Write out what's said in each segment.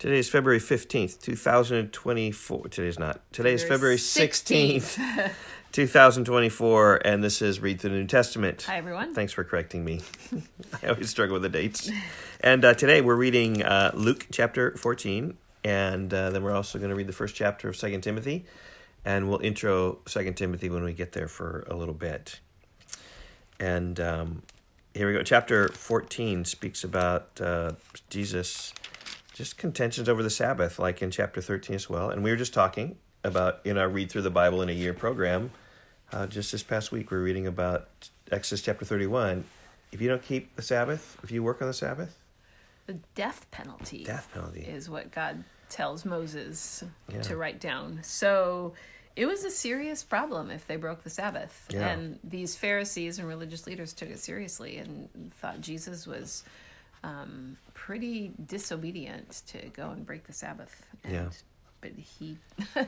Today is February 15th, 2024. Today's not. Today is February 16th, 2024, and this is Read Through the New Testament. Hi, everyone. Thanks for correcting me. I always struggle with the dates. And uh, today we're reading uh, Luke chapter 14, and uh, then we're also going to read the first chapter of Second Timothy, and we'll intro Second Timothy when we get there for a little bit. And um, here we go. Chapter 14 speaks about uh, Jesus just contentions over the Sabbath, like in chapter 13 as well. And we were just talking about in our Read Through the Bible in a Year program, uh, just this past week, we are reading about Exodus chapter 31. If you don't keep the Sabbath, if you work on the Sabbath, the death penalty, death penalty is what God tells Moses Yeah. to write down. So it was a serious problem if they broke the Sabbath. Yeah. And these Pharisees and religious leaders took it seriously and thought Jesus was um, pretty disobedient to go and break the Sabbath. And, Yeah. But he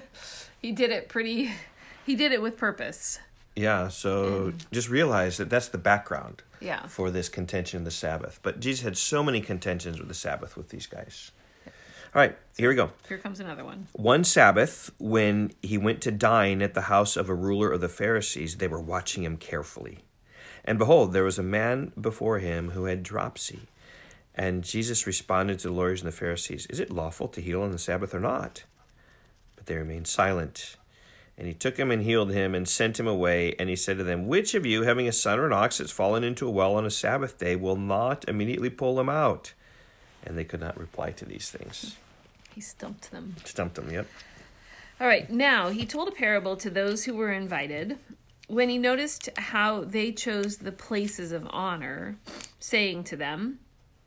he did it pretty. He did it with purpose. Yeah, so just realize that that's the background Yeah. for this contention of the Sabbath. But Jesus had so many contentions with the Sabbath with these guys. All right, here we go. Here comes another one. One Sabbath, when he went to dine at the house of a ruler of the Pharisees, they were watching him carefully. And behold, there was a man before him who had dropsy. And Jesus responded to the lawyers and the Pharisees, Is it lawful to heal on the Sabbath or not? But they remained silent. And he took him and healed him and sent him away. And he said to them, Which of you, having a son or an ox that's fallen into a well on a Sabbath day, will not immediately pull him out? And they could not reply to these things. He stumped them. Stumped them, yep. All right, now he told a parable to those who were invited when he noticed how they chose the places of honor, saying to them,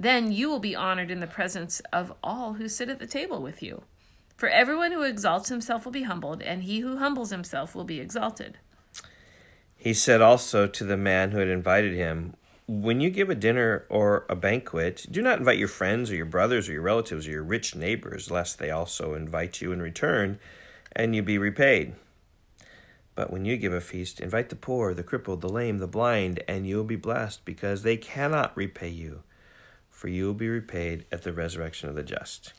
Then you will be honored in the presence of all who sit at the table with you. For everyone who exalts himself will be humbled, and he who humbles himself will be exalted. He said also to the man who had invited him, When you give a dinner or a banquet, do not invite your friends or your brothers or your relatives or your rich neighbors, lest they also invite you in return and you be repaid. But when you give a feast, invite the poor, the crippled, the lame, the blind, and you will be blessed, because they cannot repay you, for you will be repaid at the resurrection of the just.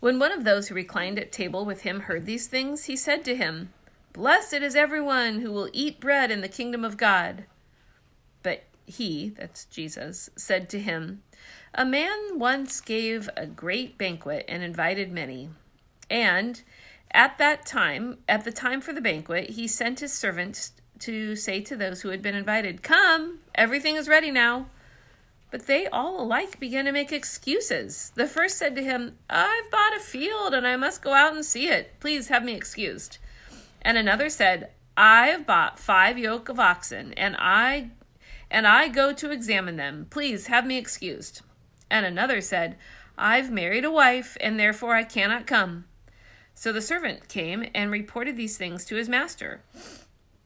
When one of those who reclined at table with him heard these things, he said to him, Blessed is everyone who will eat bread in the kingdom of God. But he, that's Jesus, said to him, A man once gave a great banquet and invited many. And at that time, at the time for the banquet, he sent his servants to say to those who had been invited, Come, everything is ready now. But they all alike began to make excuses. The first said to him, I've bought a field and I must go out and see it. Please have me excused. And another said, I have bought five yoke of oxen and I and I go to examine them. Please have me excused. And another said, I've married a wife and therefore I cannot come. So the servant came and reported these things to his master.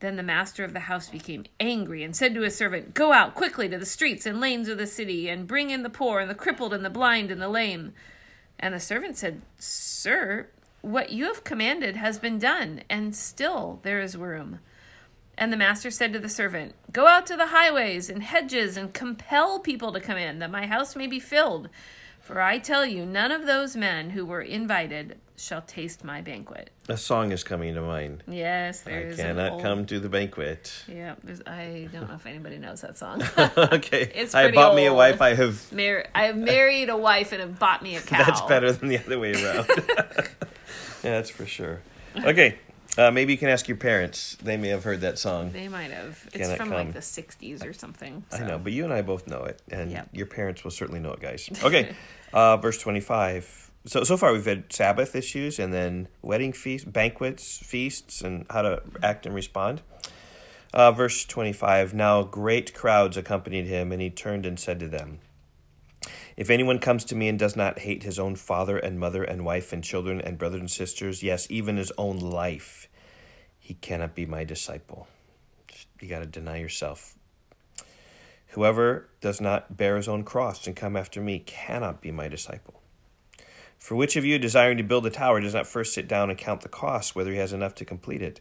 Then the master of the house became angry and said to his servant, Go out quickly to the streets and lanes of the city, and bring in the poor, and the crippled, and the blind, and the lame. And the servant said, Sir, what you have commanded has been done, and still there is room. And the master said to the servant, Go out to the highways and hedges, and compel people to come in, that my house may be filled. For I tell you, none of those men who were invited shall taste my banquet. A song is coming to mind. Yes, I there's an cannot old- come to the banquet. Yeah, there's, I don't know if anybody knows that song. okay. It's I bought me a wife. I have. Mar- I have married a wife and have bought me a cow. That's better than the other way around. yeah, that's for sure. Okay. Uh, maybe you can ask your parents. They may have heard that song. They might have. It's from come. like the '60s or something. I know, but you and I both know it, and Yep. your parents will certainly know it, guys. Okay, uh, verse twenty-five. So so far we've had Sabbath issues, and then wedding feasts, banquets, feasts, and how to act and respond. Uh, verse twenty-five. Now great crowds accompanied him, and he turned and said to them, If anyone comes to me and does not hate his own father and mother and wife and children and brothers and sisters, yes, even his own life, he cannot be my disciple. You got to deny yourself. Whoever does not bear his own cross and come after me cannot be my disciple. For which of you, desiring to build a tower, does not first sit down and count the cost, whether he has enough to complete it?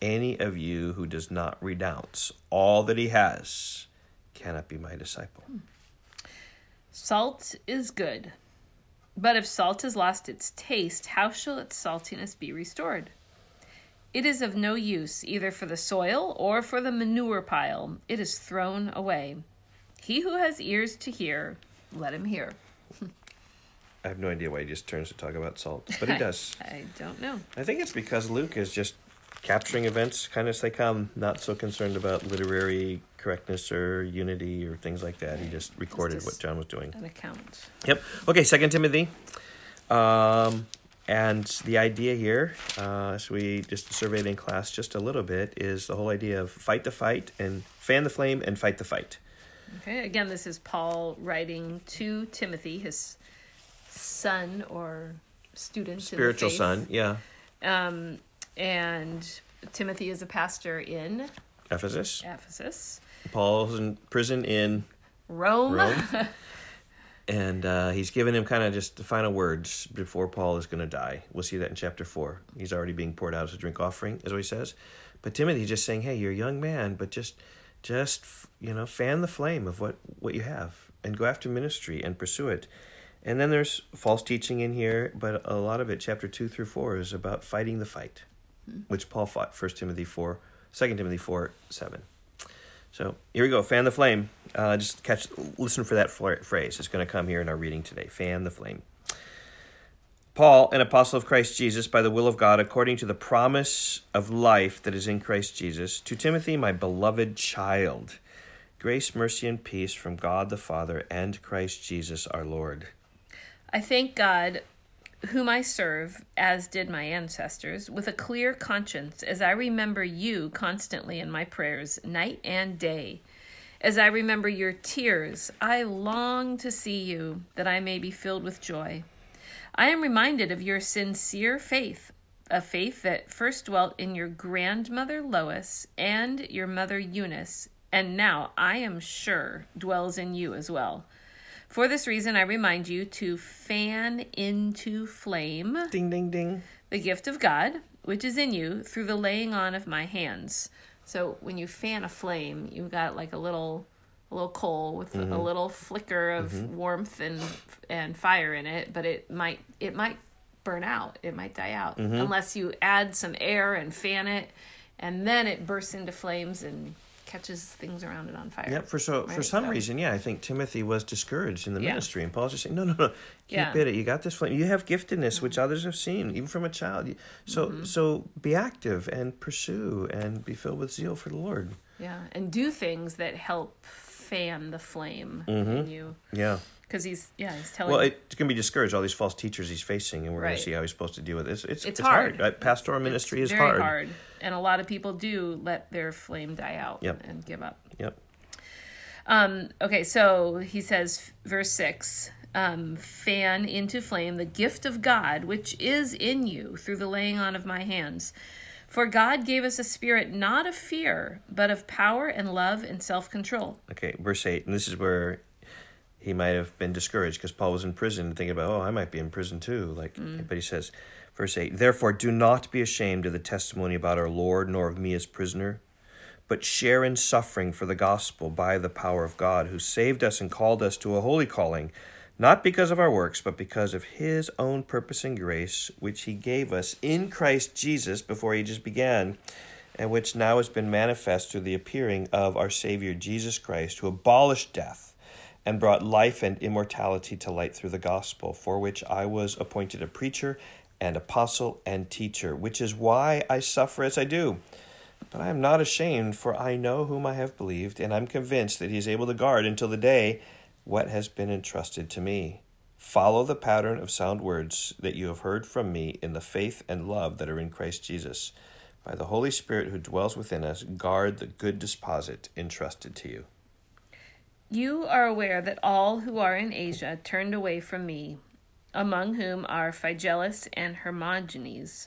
any of you who does not renounce all that he has cannot be my disciple. Hmm. Salt is good. But if salt has lost its taste, how shall its saltiness be restored? It is of no use either for the soil or for the manure pile. It is thrown away. He who has ears to hear, let him hear. I have no idea why he just turns to talk about salt, but he does. I don't know. I think it's because Luke is just capturing events kind of as they come, not so concerned about literary correctness or unity or things like that. He just recorded Just what John was doing. An account. Yep. Okay, Second Timothy. Um, and the idea here, uh, as we just surveyed in class just a little bit, is the whole idea of fight the fight and fan the flame and fight the fight. Okay, again, this is Paul writing to Timothy, his son or student. Spiritual in the faith. son, yeah. Um, and Timothy is a pastor in Ephesus. Ephesus, Paul's in prison in Rome. Rome. and uh, he's given him kind of just the final words before Paul is going to die. We'll see that in chapter four. He's already being poured out as a drink offering, is what he says. But Timothy's just saying, "Hey, you're a young man, but just, just you know, fan the flame of what what you have, and go after ministry and pursue it." And then there's false teaching in here, but a lot of it, chapter two through four, is about fighting the fight, which Paul fought. First Timothy four, Second Timothy four, seven. So here we go. Fan the flame. Uh, just catch, listen for that phrase. It's going to come here in our reading today. Fan the flame. Paul, an apostle of Christ Jesus, by the will of God, according to the promise of life that is in Christ Jesus, to Timothy, my beloved child, grace, mercy, and peace from God the Father and Christ Jesus our Lord. I thank God, whom I serve, as did my ancestors, with a clear conscience, as I remember you constantly in my prayers, night and day. As I remember your tears, I long to see you, that I may be filled with joy. I am reminded of your sincere faith, a faith that first dwelt in your grandmother Lois and your mother Eunice, and now I am sure dwells in you as well. For this reason, I remind you to fan into flame Ding, ding, ding. the gift of God, which is in you through the laying on of my hands. So when you fan a flame, you've got like a little a little coal with a mm-hmm. little flicker of mm-hmm. warmth and and fire in it, but it might it might burn out. It might die out mm-hmm. unless you add some air and fan it and then it bursts into flames and catches things around it on fire. Yep. For so for some so- reason, yeah, I think Timothy was discouraged in the Yeah. ministry, and Paul's just saying, no, no, no, keep Yeah. it. You got this flame. You have giftedness which others have seen, even from a child. So Mm-hmm. so be active and pursue and be filled with zeal for the Lord. Yeah, and do things that help fan the flame in you. Yeah. Because he's yeah he's telling. Well, it's going to be discouraged. All these false teachers he's facing, and we're going to see how he's supposed to deal with this. It's It's it's, hard. hard. Pastoral ministry it's is very hard. hard. and a lot of people do let their flame die out Yep. and give up. Yep. Um, okay, so he says, verse 6 um, fan into flame the gift of God which is in you through the laying on of my hands. For God gave us a spirit not of fear, but of power and love and self control. Okay, verse 8. And this is where he might have been discouraged because Paul was in prison thinking about, oh, I might be in prison too. Like, mm. But he says, verse 8, Therefore do not be ashamed of the testimony about our Lord, nor of me as prisoner, but share in suffering for the gospel by the power of God, who saved us and called us to a holy calling, not because of our works, but because of his own purpose and grace, which he gave us in Christ Jesus before ages began, and which now has been manifest through the appearing of our Savior Jesus Christ, who abolished death and brought life and immortality to light through the gospel, for which I was appointed a preacher and apostle and teacher, which is why I suffer as I do. But I am not ashamed, for I know whom I have believed, and I'm convinced that he is able to guard until the day what has been entrusted to me. Follow the pattern of sound words that you have heard from me in the faith and love that are in Christ Jesus. By the Holy Spirit who dwells within us, guard the good deposit entrusted to you. You are aware that all who are in Asia turned away from me, among whom are Phygelus and Hermogenes.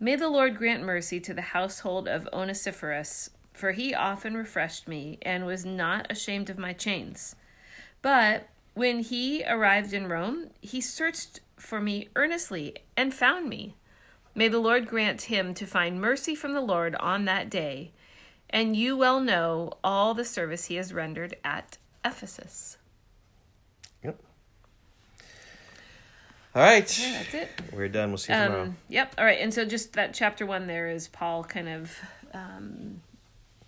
May the Lord grant mercy to the household of Onesiphorus, for he often refreshed me and was not ashamed of my chains. But when he arrived in Rome, he searched for me earnestly and found me. May the Lord grant him to find mercy from the Lord on that day and you well know all the service he has rendered at Ephesus. Yep. All right. Yeah, that's it. We're done. We'll see you tomorrow. Um, yep. All right. And so just that chapter one there is Paul kind of um,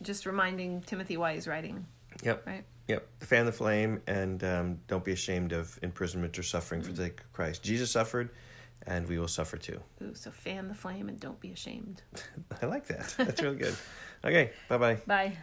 just reminding Timothy why he's writing, Yep. right? Yep. Fan the flame and um, don't be ashamed of imprisonment or suffering for the sake of Christ. Jesus suffered, and we will suffer too. Ooh, so fan the flame and don't be ashamed. I like that. That's really good. Okay. Bye bye. Bye.